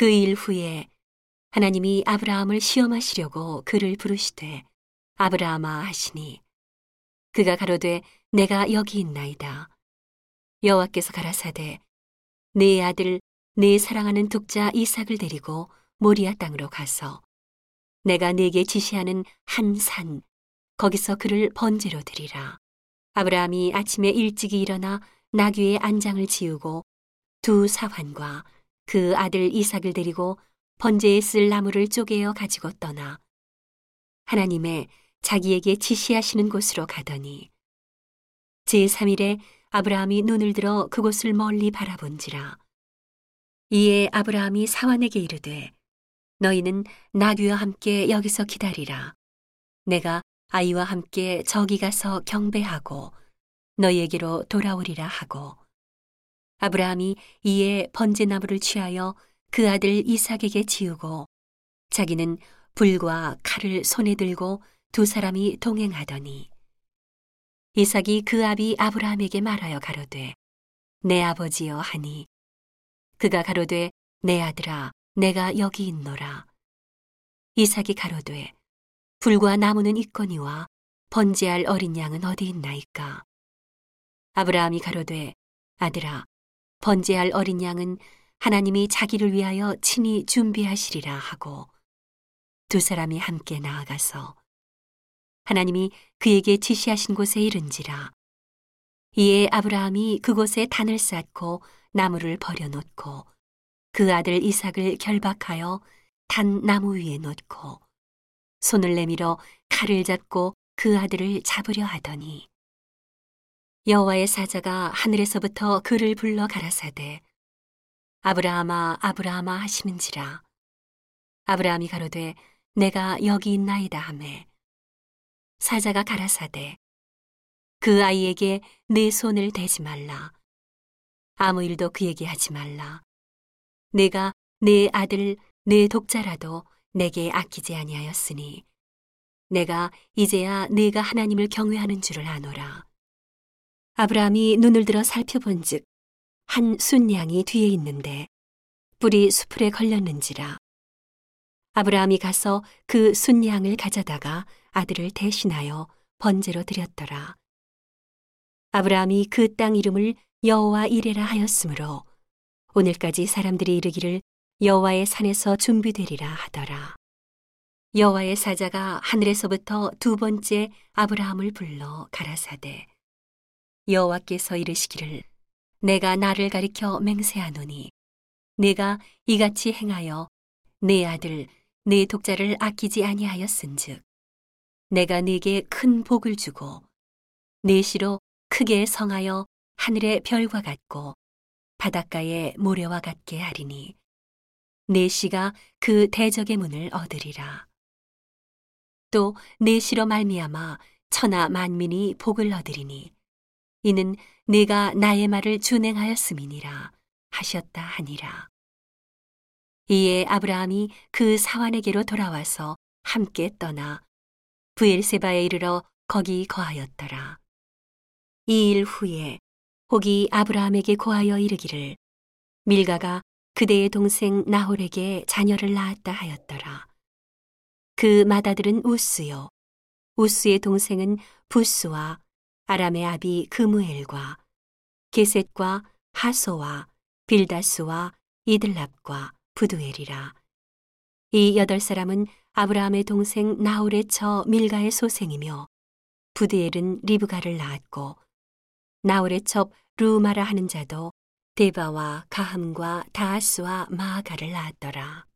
그 일 후에 하나님이 아브라함을 시험하시려고 그를 부르시되 아브라함아 하시니 그가 가로되 내가 여기 있나이다. 여호와께서 가라사대 네 아들 네 사랑하는 독자 이삭을 데리고 모리아 땅으로 가서 내가 네게 지시하는 한 산 거기서 그를 번제로 드리라. 아브라함이 아침에 일찍이 일어나 나귀의 안장을 지우고 두 사환과 그 아들 이삭을 데리고 번제에 쓸 나무를 쪼개어 가지고 떠나 하나님의 자기에게 지시하시는 곳으로 가더니 제3일에 아브라함이 눈을 들어 그곳을 멀리 바라본지라 이에 아브라함이 사환에게 이르되 너희는 나귀와 함께 여기서 기다리라. 내가 아이와 함께 저기 가서 경배하고 너희에게로 돌아오리라 하고 아브라함이 이에 번제나무를 취하여 그 아들 이삭에게 지우고 자기는 불과 칼을 손에 들고 두 사람이 동행하더니 이삭이 그 아비 아브라함에게 말하여 가로되 내 아버지여 하니 그가 가로되 내 아들아 내가 여기 있노라. 이삭이 가로되 불과 나무는 있거니와 번제할 어린 양은 어디 있나이까? 아브라함이 가로되 아들아 번제할 어린 양은 하나님이 자기를 위하여 친히 준비하시리라 하고 두 사람이 함께 나아가서 하나님이 그에게 지시하신 곳에 이른지라 이에 아브라함이 그곳에 단을 쌓고 나무를 버려놓고 그 아들 이삭을 결박하여 단 나무 위에 놓고 손을 내밀어 칼을 잡고 그 아들을 잡으려 하더니 여호와의 사자가 하늘에서부터 그를 불러 가라사대 아브라함아 아브라함아 하시는지라. 아브라함이 가로되 내가 여기 있나이다 하매. 사자가 가라사대 그 아이에게 내 손을 대지 말라. 아무 일도 그에게 하지 말라. 내가 내 아들 내 독자라도 내게 아끼지 아니하였으니 내가 이제야 내가 하나님을 경외하는 줄을 아노라 아브라함이 눈을 들어 살펴본즉 한 순양이 뒤에 있는데 뿔이 수풀에 걸렸는지라. 아브라함이 가서 그 순양을 가져다가 아들을 대신하여 번제로 드렸더라. 아브라함이 그 땅 이름을 여호와 이레라 하였으므로 오늘까지 사람들이 이르기를 여호와의 산에서 준비되리라 하더라. 여호와의 사자가 하늘에서부터 두 번째 아브라함을 불러 가라사대 여호와께서 이르시기를 내가 나를 가리켜 맹세하노니 내가 이같이 행하여 내 아들 내 독자를 아끼지 아니하였은즉 내가 네게 큰 복을 주고 내 시로 크게 성하여 하늘의 별과 같고 바닷가의 모래와 같게 하리니 내 시가 그 대적의 문을 얻으리라. 또 내 시로 말미암아 천하 만민이 복을 얻으리니 이는 내가 나의 말을 준행하였음이니라 하셨다 하니라. 이에 아브라함이 그 사환에게로 돌아와서 함께 떠나 부엘세바에 이르러 거기 거하였더라. 이 일 후에 혹이 아브라함에게 고하여 이르기를 밀가가 그대의 동생 나홀에게 자녀를 낳았다 하였더라. 그 맏아들은 우스요. 우스의 동생은 부스와 아람의 아비 그무엘과 게셋과 하소와 빌다스와 이들랍과 부두엘이라. 이 여덟 사람은 아브라함의 동생 나홀의 처 밀가의 소생이며 부드엘은 리브가를 낳았고 나홀의 첩 루마라 하는 자도 데바와 가함과 다하스와 마아가를 낳았더라.